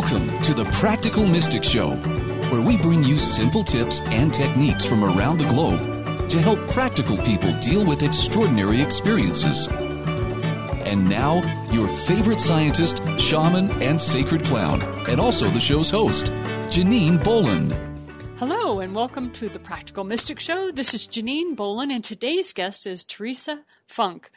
Welcome to the Practical Mystic Show, where we bring you simple tips and techniques from around the globe to help practical people deal with extraordinary experiences. And now, your favorite scientist, shaman, and sacred clown, and also the show's host, Janine Bolon. Hello, and welcome to the Practical Mystic Show. This is Janine Bolon, and today's guest is Teresa Funke.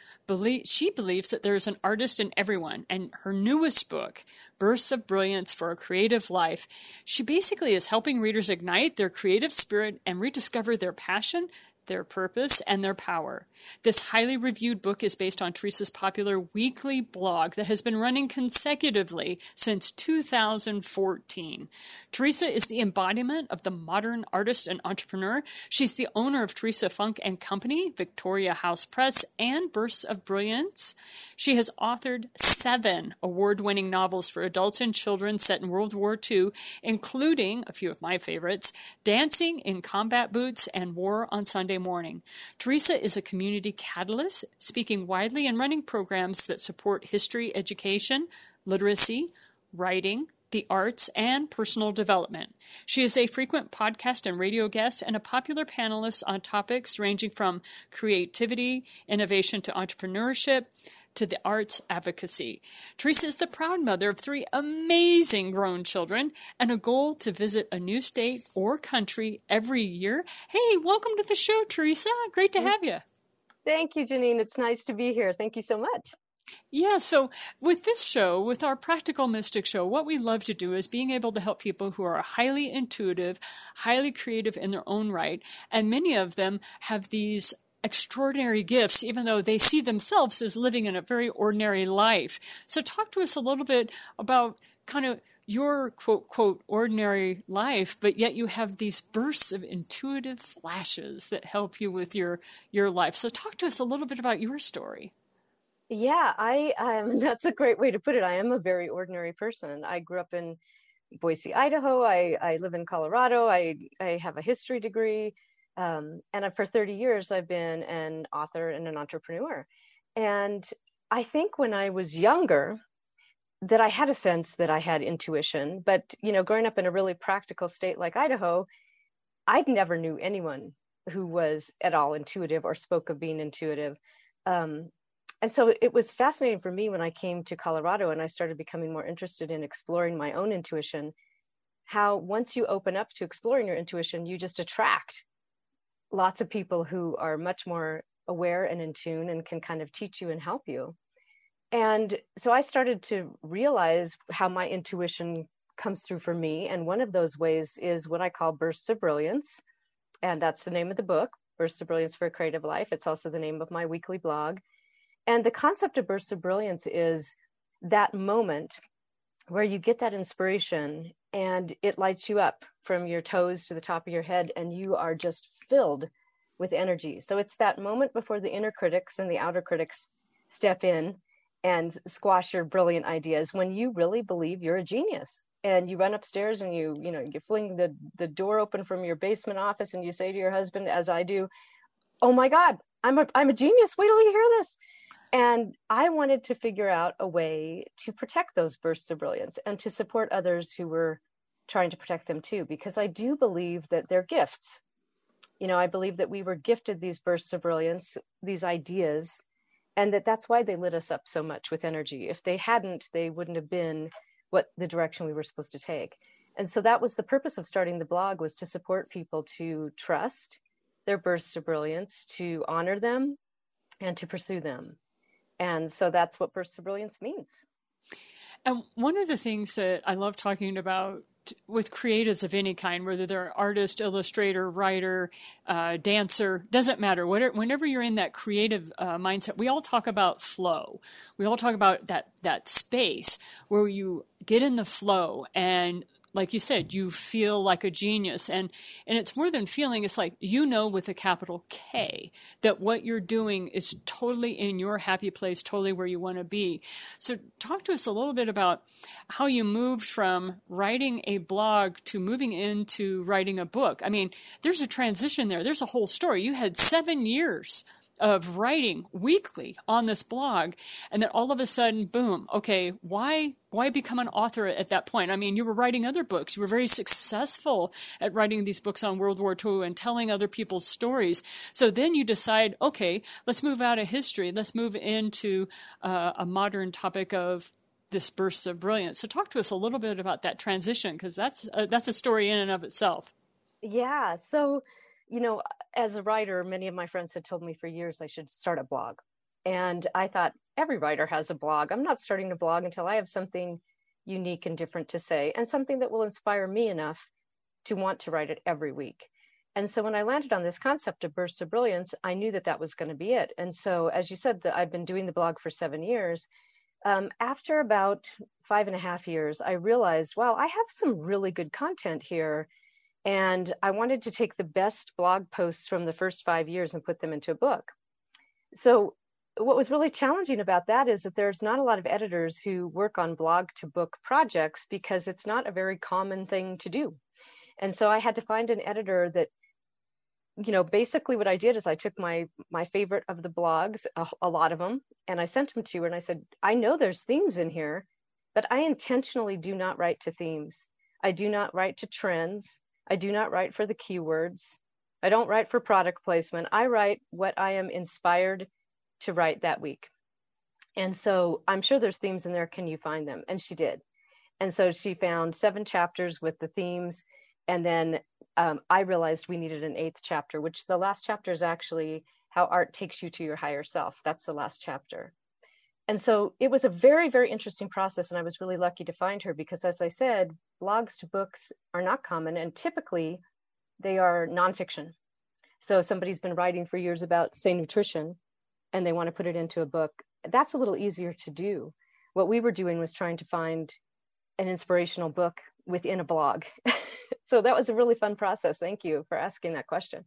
She believes that there is an artist in everyone, and her newest book, Bursts of Brilliance for a Creative Life, she basically is helping readers ignite their creative spirit and rediscover their passion, their purpose, and their power. This highly reviewed book is based on Teresa's popular weekly blog that has been running consecutively since 2014. Teresa is the embodiment of the modern artist and entrepreneur. She's the owner of Teresa Funke and Company, Victoria House Press, and Bursts of Brilliance. She has authored seven award winning novels for adults and children set in World War II, including a few of my favorites Dancing in Combat Boots and War on Sunday Morning. Teresa is a community catalyst, speaking widely and running programs that support history education, literacy, writing, the arts, and personal development. She is a frequent podcast and radio guest and a popular panelist on topics ranging from creativity, innovation to entrepreneurship, to the arts advocacy. Teresa is the proud mother of three amazing grown children and a goal to visit a new state or country every year. Hey, welcome to the show, Teresa. Great to have you. Thank you, Janine. It's nice to be here. Thank you so much. Yeah, so with this show, with our Practical Mystic show, what we love to do is being able to help people who are highly intuitive, highly creative in their own right, and many of them have these extraordinary gifts, even though they see themselves as living in a very ordinary life. So, talk to us a little bit about kind of your quote, quote, ordinary life, but yet you have these bursts of intuitive flashes that help you with your, your life. So, talk to us a little bit about your story. Yeah, I um, that's a great way to put it. I am a very ordinary person. I grew up in Boise, Idaho. I, I live in Colorado. I, I have a history degree. Um, and for 30 years, I've been an author and an entrepreneur. And I think when I was younger, that I had a sense that I had intuition. But, you know, growing up in a really practical state like Idaho, I'd never knew anyone who was at all intuitive or spoke of being intuitive. Um, and so it was fascinating for me when I came to Colorado and I started becoming more interested in exploring my own intuition. How once you open up to exploring your intuition, you just attract lots of people who are much more aware and in tune and can kind of teach you and help you. And so I started to realize how my intuition comes through for me. And one of those ways is what I call bursts of brilliance. And that's the name of the book, Bursts of Brilliance for a Creative Life. It's also the name of my weekly blog. And the concept of bursts of brilliance is that moment where you get that inspiration and it lights you up from your toes to the top of your head and you are just filled with energy. So it's that moment before the inner critics and the outer critics step in and squash your brilliant ideas when you really believe you're a genius. And you run upstairs and you you know you fling the the door open from your basement office and you say to your husband as i do oh my god i'm a i'm a genius wait till you hear this and I wanted to figure out a way to protect those bursts of brilliance and to support others who were trying to protect them too, because I do believe that they're gifts. You know, I believe that we were gifted these bursts of brilliance, these ideas, and that that's why they lit us up so much with energy. If they hadn't, they wouldn't have been what the direction we were supposed to take. And so that was the purpose of starting the blog was to support people to trust their bursts of brilliance, to honor them, and to pursue them and so that's what bursts of brilliance means. And one of the things that I love talking about with creatives of any kind, whether they're artist, illustrator, writer, uh, dancer, doesn't matter. Whenever you're in that creative uh, mindset, we all talk about flow. We all talk about that that space where you get in the flow and like you said, you feel like a genius. And, and it's more than feeling, it's like you know with a capital K that what you're doing is totally in your happy place, totally where you want to be. So, talk to us a little bit about how you moved from writing a blog to moving into writing a book. I mean, there's a transition there, there's a whole story. You had seven years of writing weekly on this blog and then all of a sudden boom okay why why become an author at that point? I mean you were writing other books. You were very successful at writing these books on world war ii and telling other people's stories. So then you decide okay let's move out of history. Let's move into uh, a modern topic of this bursts of brilliance. So talk to us a little bit about that transition because that's a, that's a story in and of itself. Yeah. So you know, as a writer, many of my friends had told me for years I should start a blog. And I thought every writer has a blog. I'm not starting a blog until I have something unique and different to say and something that will inspire me enough to want to write it every week. And so when I landed on this concept of bursts of brilliance, I knew that that was going to be it. And so, as you said, that I've been doing the blog for seven years. Um, after about five and a half years, I realized, wow, I have some really good content here and I wanted to take the best blog posts from the first five years and put them into a book. So, what was really challenging about that is that there's not a lot of editors who work on blog to book projects because it's not a very common thing to do. And so I had to find an editor that you know basically what i did is i took my my favorite of the blogs a, a, lot of them and i sent them to her and i said i know there's themes in here but i intentionally do not write to themes i do not write to trends I do not write for the keywords. I don't write for product placement. I write what I am inspired to write that week. And so I'm sure there's themes in there. Can you find them? And she did. And so she found seven chapters with the themes. And then um, I realized we needed an eighth chapter, which the last chapter is actually how art takes you to your higher self. That's the last chapter. And so it was a very, very interesting process. And I was really lucky to find her because, as I said, blogs to books are not common and typically they are nonfiction. So somebody's been writing for years about, say, nutrition and they want to put it into a book. That's a little easier to do. What we were doing was trying to find an inspirational book within a blog. so that was a really fun process. Thank you for asking that question.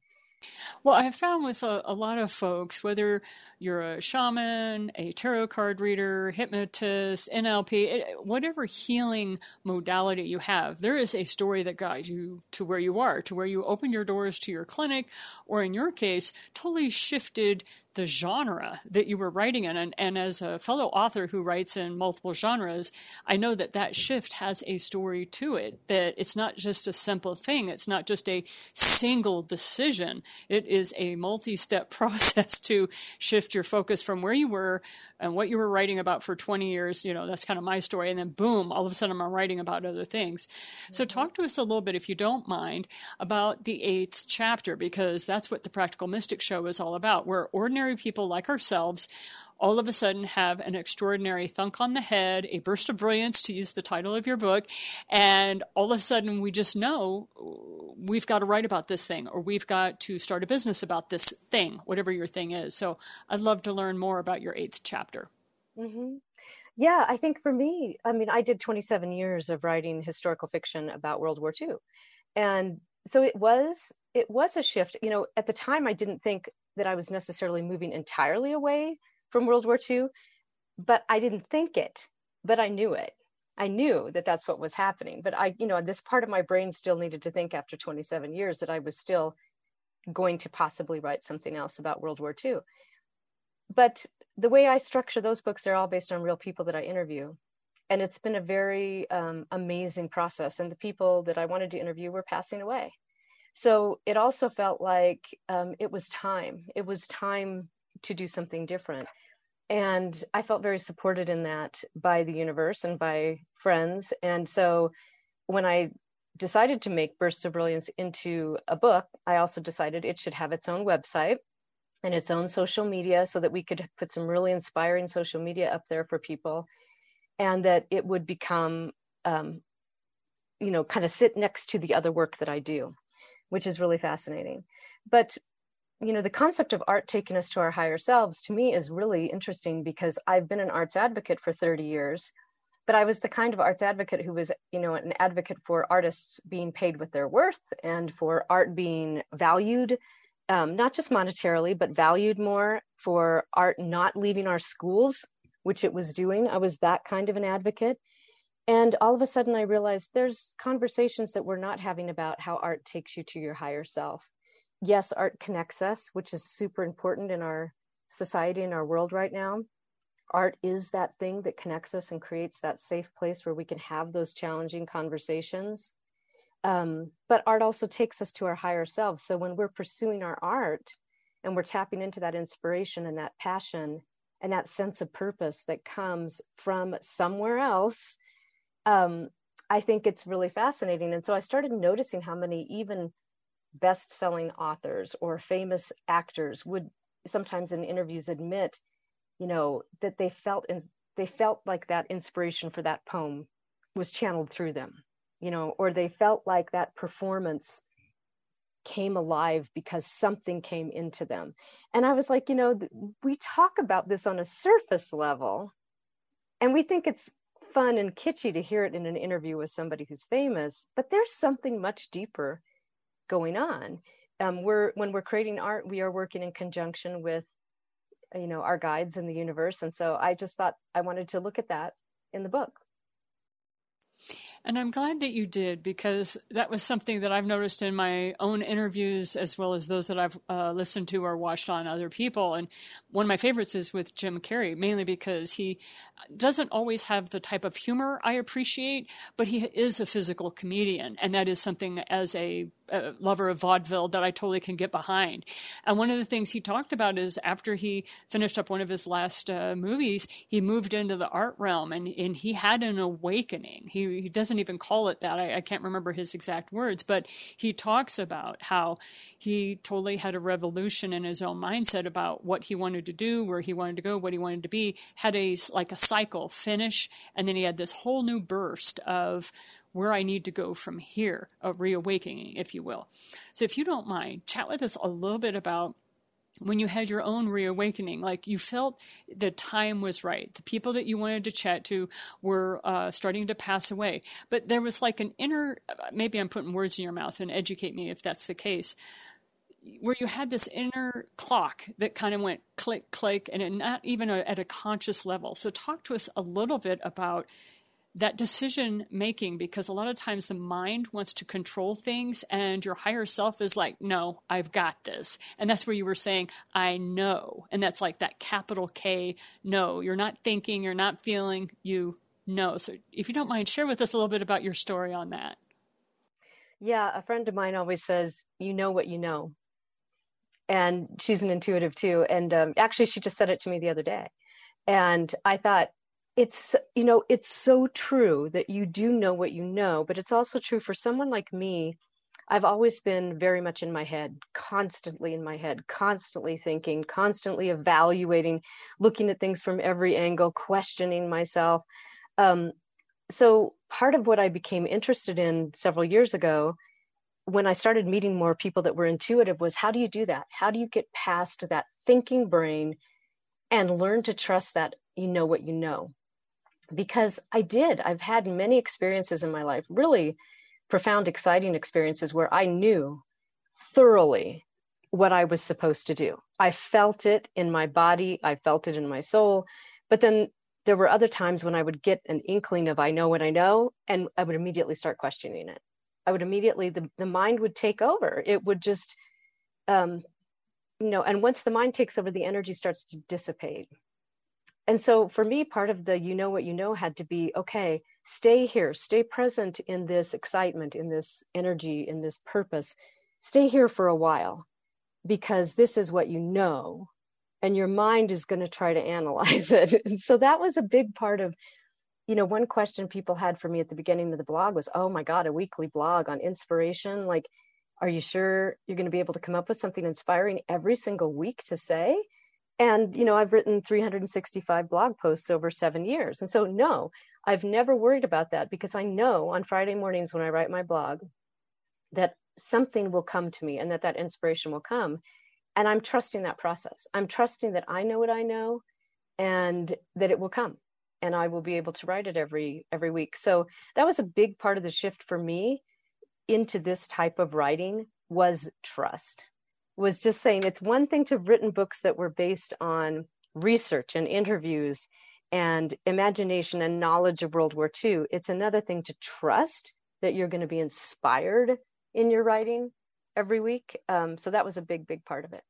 Well, I have found with a, a, lot of folks, whether you're a shaman, a tarot card reader, hypnotist, NLP, eh, whatever healing modality you have, there is a story that guides you to where you are, to where you open your doors to your clinic, or in your case, totally shifted the genre that you were writing in. And, and as a fellow author who writes in multiple genres, I know that that shift has a story to it, that it's not just a simple thing. It's not just a single decision. It is a multi-step process to shift your focus from where you were and what you were writing about for 20 years, you know, that's kind of my story. And then boom, all of a sudden I'm writing about other things. Mm-hmm. So talk to us a little bit, if you don't mind, about the eighth chapter, because that's what the Practical Mystic Show is all about. Where ordinary people like ourselves all of a sudden have an extraordinary thunk on the head, a burst of brilliance, to use the title of your book, and all of a sudden we just know we've got to write about this thing or we've got to start a business about this thing, whatever your thing is. So I'd love to learn more about your eighth chapter. Mm-hmm. Yeah, I think for me, I mean, I did 27 years of writing historical fiction about World War II. And so it was it was a shift. You know, at the time I didn't think that I was necessarily moving entirely away from World War II, but I didn't think it, but I knew it. I knew that that's what was happening. But I, you know, this part of my brain still needed to think after 27 years that I was still going to possibly write something else about World War II. But the way I structure those books, they're all based on real people that I interview. And it's been a very um, amazing process. And the people that I wanted to interview were passing away. So it also felt like um, it was time. It was time to do something different and i felt very supported in that by the universe and by friends. And so when i decided to make bursts of brilliance into a book i also decided it should have its own website and its own social media so that we could put some really inspiring social media up there for people and that it would become um, you know kind of sit next to the other work that i do which is really fascinating. But you know the concept of art taking us to our higher selves to me is really interesting because i've been an arts advocate for 30 years but i was the kind of arts advocate who was you know an advocate for artists being paid with their worth and for art being valued um, not just monetarily but valued more for art not leaving our schools which it was doing. I was that kind of an advocate. And all of a sudden i realized there's conversations that we're not having about how art takes you to your higher self yes, art connects us, which is super important in our society in our world right now. Art is that thing that connects us and creates that safe place where we can have those challenging conversations. Um, but art also takes us to our higher selves. So when we're pursuing our art and we're tapping into that inspiration and that passion and that sense of purpose that comes from somewhere else um, i think it's really fascinating. And so i started noticing how many even best-selling authors or famous actors would sometimes in interviews admit you know that they felt in, they felt like that inspiration for that poem was channeled through them you know or they felt like that performance came alive because something came into them. And i was like you know we talk about this on a surface level and we think it's fun and kitschy to hear it in an interview with somebody who's famous but there's something much deeper going on um, we're when we're creating art we are working in conjunction with you know our guides in the universe and so i just thought i wanted to look at that in the book and I'm glad that you did because that was something that I've noticed in my own interviews as well as those that I've uh, listened to or watched on other people. And one of my favorites is with Jim Carrey, mainly because he doesn't always have the type of humor I appreciate, but he is a physical comedian. And that is something as a, a, lover of vaudeville that I totally can get behind. And one of the things he talked about is after he finished up one of his last uh, movies, he moved into the art realm and, and he had an awakening. He, he doesn't even call it that. I, I can't remember his exact words, but he talks about how he totally had a revolution in his own mindset about what he wanted to do, where he wanted to go, what he wanted to be, had a, like a cycle finish, and then he had this whole new burst of where I need to go from here, a reawakening, if you will. So, if you don't mind, chat with us a little bit about when you had your own reawakening, like you felt the time was right. The people that you wanted to chat to were uh, starting to pass away. But there was like an inner, maybe I'm putting words in your mouth and educate me if that's the case where you had this inner clock that kind of went click click and not even a, at a conscious level so talk to us a little bit about that decision making because a lot of times the mind wants to control things and your higher self is like no i've got this. And that's where you were saying i know. And that's like that capital k no you're not thinking you're not feeling you know. So if you don't mind share with us a little bit about your story on that. Yeah a friend of mine always says you know what you know. And she's an intuitive too. And um, actually she just said it to me the other day. And i thought it's you know it's so true that you do know what you know but it's also true for someone like me i've always been very much in my head constantly in my head constantly thinking constantly evaluating looking at things from every angle questioning myself um, so part of what i became interested in several years ago when I started meeting more people that were intuitive was how do you do that? How do you get past that thinking brain and learn to trust that you know what you know? Because I did. I've had many experiences in my life, really profound, exciting experiences where I knew thoroughly what I was supposed to do. I felt it in my body, I felt it in my soul. But then there were other times when I would get an inkling of I know what I know, and I would immediately start questioning it. I would immediately the, the mind would take over. It would just um, you know, and once the mind takes over, the energy starts to dissipate. And so for me, part of the you know what you know had to be okay, stay here, stay present in this excitement, in this energy, in this purpose. Stay here for a while because this is what you know and your mind is going to try to analyze it. And so that was a big part of you know, one question people had for me at the beginning of the blog was, oh my God, a weekly blog on inspiration. Like, are you sure you're going to be able to come up with something inspiring every single week to say? And, you know, I've written 365 blog posts over seven years. And so, no, I've never worried about that because I know on Friday mornings when I write my blog that something will come to me and that that inspiration will come. And I'm trusting that process. I'm trusting that I know what I know and that it will come and I will be able to write it every every week. So that was a big part of the shift for me into this type of writing was trust. Was just saying it's one thing to have written books that were based on research and interviews and imagination and knowledge of World War II. It's another thing to trust that you're going to be inspired in your writing every week. Um, so that was a big, big part of it.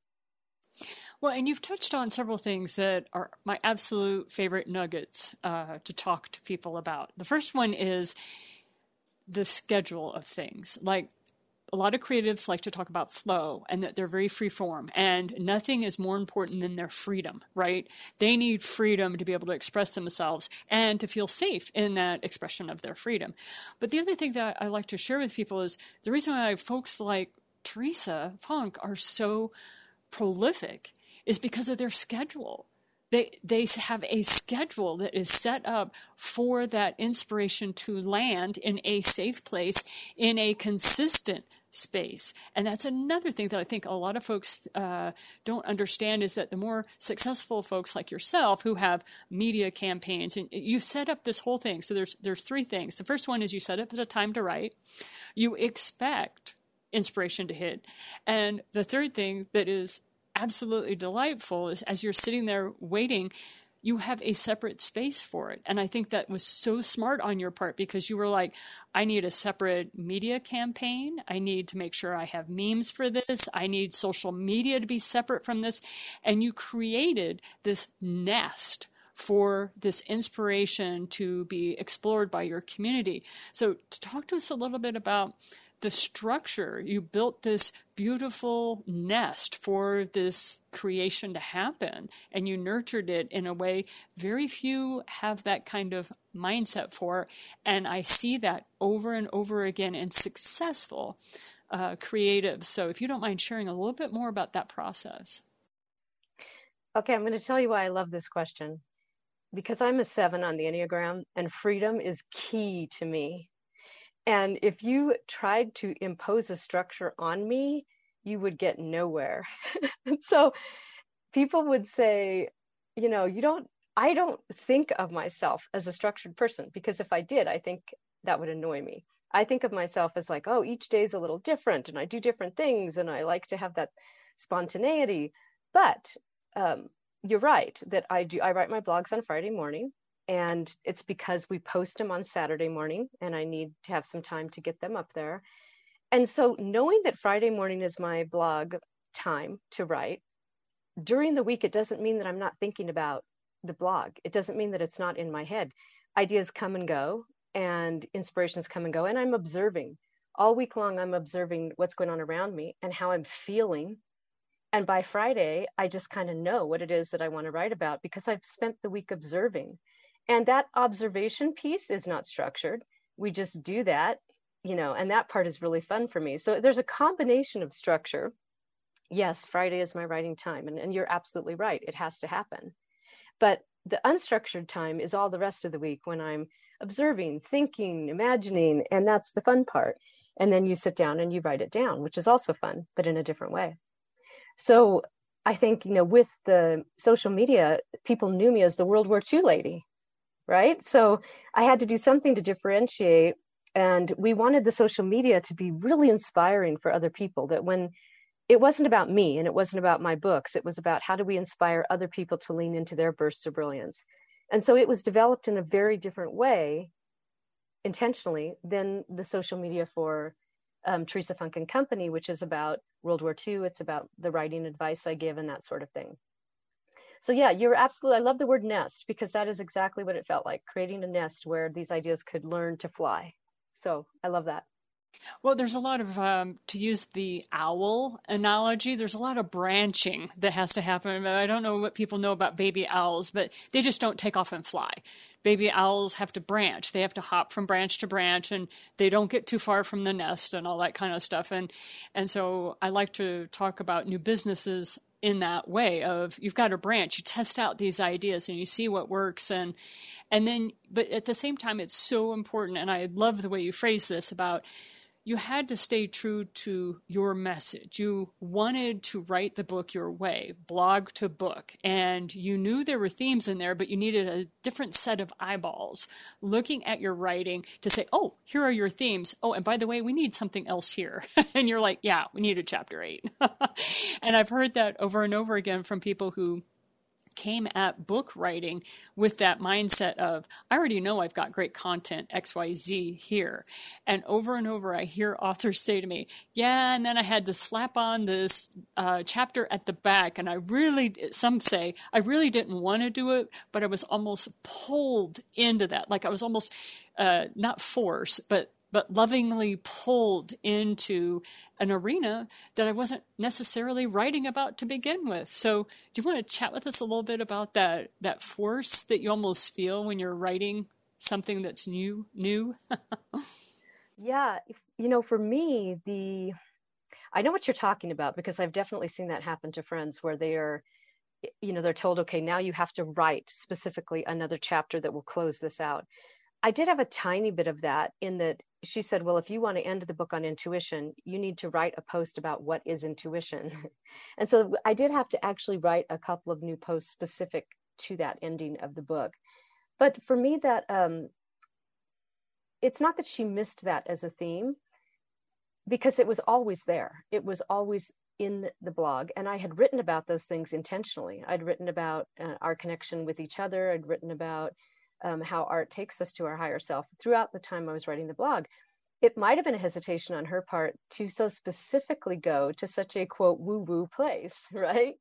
Well, and you've touched on several things that are my absolute favorite nuggets uh, to talk to people about. The first one is the schedule of things. Like a lot of creatives like to talk about flow and that they're very free form and nothing is more important than their freedom right? They need freedom to be able to express themselves and to feel safe in that expression of their freedom. But the other thing that i like to share with people is the reason why folks like teresa funke are so prolific is because of their schedule. They they have a schedule that is set up for that inspiration to land in a safe place in a consistent space. And that's another thing that i think a lot of folks uh, don't understand is that the more successful folks like yourself who have media campaigns and you set up this whole thing. So there's there's three things. The first one is you set up the time to write. You expect inspiration to hit. And the third thing that is absolutely delightful is as you're sitting there waiting, you have a separate space for it. And I think that was so smart on your part because you were like, I need a separate media campaign. I need to make sure I have memes for this. I need social media to be separate from this. And you created this nest for this inspiration to be explored by your community. So, to talk to us a little bit about the structure. You built this beautiful nest for this creation to happen, and you nurtured it in a way very few have that kind of mindset for. And I see that over and over again in successful uh, creatives. So, if you don't mind sharing a little bit more about that process. Okay, I'm going to tell you why I love this question. Because I'm a seven on the Enneagram, and freedom is key to me and if you tried to impose a structure on me, you would get nowhere. so people would say, you know, you don't, I don't think of myself as a structured person because if I did, I think that would annoy me. I think of myself as like, oh, each day is a little different and I do different things and I like to have that spontaneity. But um, you're right that I do, I write my blogs on Friday morning and it's because we post them on Saturday morning and I need to have some time to get them up there. And so knowing that Friday morning is my blog time to write during the week, it doesn't mean that I'm not thinking about the blog. It doesn't mean that it's not in my head. Ideas come and go and inspirations come and go. And I'm observing all week long. I'm observing what's going on around me and how I'm feeling. And by Friday, I just kind of know what it is that I want to write about because I've spent the week observing and that observation piece is not structured. We just do that you know and that part is really fun for me. So there's a combination of structure. Yes friday is my writing time and, and you're absolutely right it has to happen. But the unstructured time is all the rest of the week when i'm observing thinking imagining and that's the fun part. And then you sit down and you write it down which is also fun but in a different way. So i think you know with the social media people knew me as the world war ii lady right? So I had to do something to differentiate. And we wanted the social media to be really inspiring for other people that when it wasn't about me and it wasn't about my books, it was about how do we inspire other people to lean into their bursts of brilliance. And so it was developed in a very different way intentionally than the social media for um, Teresa Funke and Company, which is about World War II. It's about the writing advice I give and that sort of thing so yeah you're absolutely i love the word nest because that is exactly what it felt like creating a nest where these ideas could learn to fly so i love that well, there's a lot of, um, to use the owl analogy, there's a lot of branching that has to happen. I don't know what people know about baby owls, but they just don't take off and fly. Baby owls have to branch. They have to hop from branch to branch and they don't get too far from the nest and all that kind of stuff. And, and so I like to talk about new businesses in that way of you've got a branch you test out these ideas and you see what works. And and then but at the same time it's so important and i love the way you phrase this about you had to stay true to your message. You wanted to write the book your way, blog to book, and you knew there were themes in there, but you needed a different set of eyeballs looking at your writing to say, oh, here are your themes. Oh, and by the way, we need something else here. and you're like, yeah, we need a chapter eight. and I've heard that over and over again from people who came at book writing with that mindset of, I already know I've got great content, XYZ here. And over and over, I hear authors say to me, Yeah, and then I had to slap on this uh, chapter at the back. And I really, some say, I really didn't want to do it, but I was almost pulled into that. Like I was almost, uh, not force, but but lovingly pulled into an arena that I wasn't necessarily writing about to begin with. So, do you want to chat with us a little bit about that that force that you almost feel when you're writing something that's new new? yeah, you know, for me, the I know what you're talking about because I've definitely seen that happen to friends where they are you know, they're told, okay, now you have to write specifically another chapter that will close this out. I did have a tiny bit of that in that she said, Well, if you want to end the book on intuition, you need to write a post about what is intuition. and so I did have to actually write a couple of new posts specific to that ending of the book. But for me, that um, it's not that she missed that as a theme because it was always there. It was always in the blog. And I had written about those things intentionally. I'd written about uh, our connection with each other, I'd written about um, how art takes us to our higher self throughout the time I was writing the blog. It might have been a hesitation on her part to so specifically go to such a quote woo woo place, right?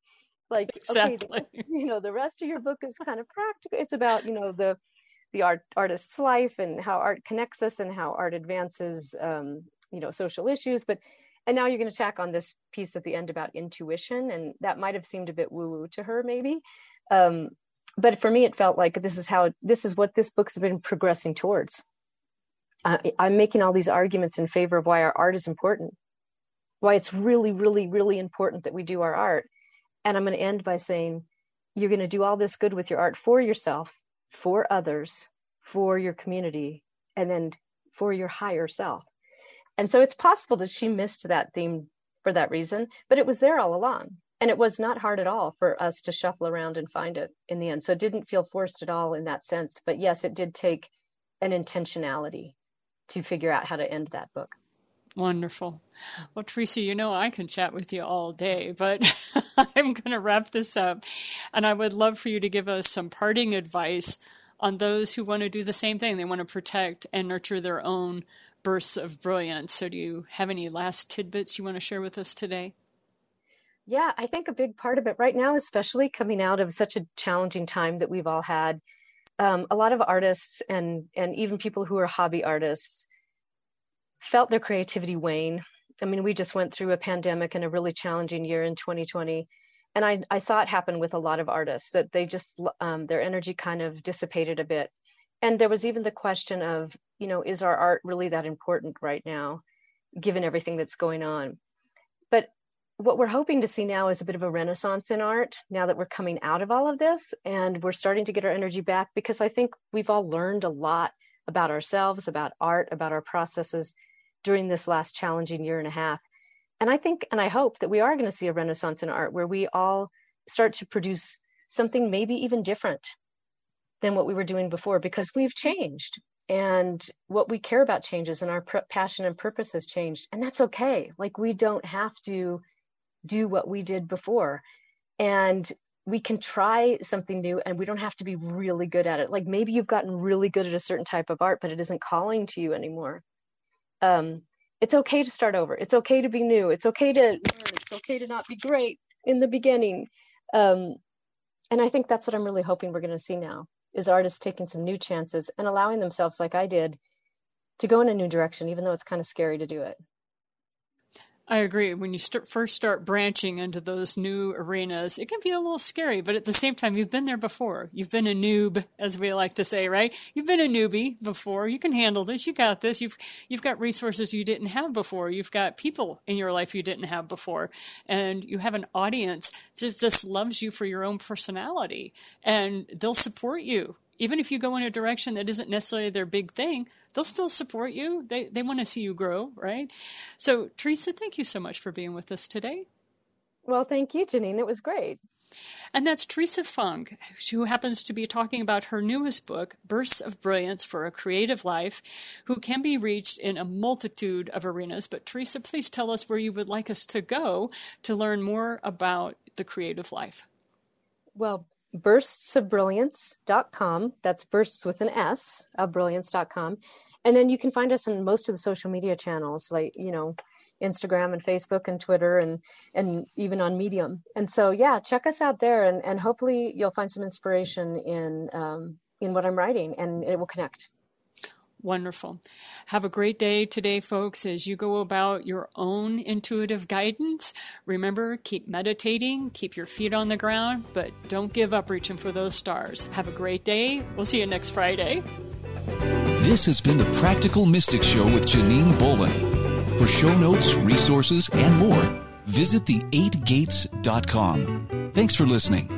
Like, exactly. okay, you know, the rest of your book is kind of practical. It's about, you know, the the art artist's life and how art connects us and how art advances, um, you know, social issues. But and now you're going to tack on this piece at the end about intuition, and that might have seemed a bit woo woo to her, maybe. Um, but for me, it felt like this is how this is what this book's been progressing towards. Uh, I'm making all these arguments in favor of why our art is important, why it's really, really, really important that we do our art. And I'm going to end by saying, you're going to do all this good with your art for yourself, for others, for your community, and then for your higher self. And so it's possible that she missed that theme for that reason, but it was there all along and it was not hard at all for us to shuffle around and find it in the end so it didn't feel forced at all in that sense but yes it did take an intentionality to figure out how to end that book Wonderful. Well, Teresa, you know I can chat with you all day, but I'm going to wrap this up. And I would love for you to give us some parting advice on those who want to do the same thing. They want to protect and nurture their own bursts of brilliance. So, do you have any last tidbits you want to share with us today? Yeah, I think a big part of it right now, especially coming out of such a challenging time that we've all had, um, a lot of artists and and even people who are hobby artists felt their creativity wane. I mean, we just went through a pandemic and a really challenging year in 2020, and I I saw it happen with a lot of artists that they just um, their energy kind of dissipated a bit, and there was even the question of you know is our art really that important right now, given everything that's going on what we're hoping to see now is a bit of a renaissance in art now that we're coming out of all of this and we're starting to get our energy back because I think we've all learned a lot about ourselves, about art, about our processes during this last challenging year and a half. And I think and I hope that we are going to see a renaissance in art where we all start to produce something maybe even different than what we were doing before because we've changed and what we care about changes and our passion and purpose has changed and that's okay like we don't have to do what we did before. And we can try something new and we don't have to be really good at it. Like maybe you've gotten really good at a certain type of art but it isn't calling to you anymore. Um, it's okay to start over. It's okay to be new. It's okay to learn. It's okay to not be great in the beginning. Um, and i think that's what i'm really hoping we're going to see now is artists taking some new chances and allowing themselves like i did to go in a new direction even though it's kind of scary to do it I agree. When you first start branching into those new arenas, it can be a little scary, but at the same time, you've been there before. You've been a noob, as we like to say, right? You've been a newbie before. You can handle this. You got this. You've you've got resources you didn't have before. You've got people in your life you didn't have before, and you have an audience that just loves you for your own personality, and they'll support you even if you go in a direction that isn't necessarily their big thing, they'll still support you. They they want to see you grow, right? So, Teresa, thank you so much for being with us today. Well, thank you, Janine. It was great. And that's Teresa Funke, who happens to be talking about her newest book, Bursts of Brilliance for a Creative Life, who can be reached in a multitude of arenas. But Teresa, please tell us where you would like us to go to learn more about the creative life. Well, burstsofbrilliance.com. That's bursts with an S of brilliance.com. And then you can find us in most of the social media channels like, you know, Instagram and Facebook and Twitter and and even on Medium. And so yeah, check us out there and, and hopefully you'll find some inspiration in um, in what I'm writing and it will connect. Wonderful. Have a great day today, folks, as you go about your own intuitive guidance. Remember, keep meditating, keep your feet on the ground, but don't give up reaching for those stars. Have a great day. We'll see you next Friday. This has been the Practical Mystic Show with Janine Bolon. For show notes, resources, and more, visit the8gates.com. Thanks for listening.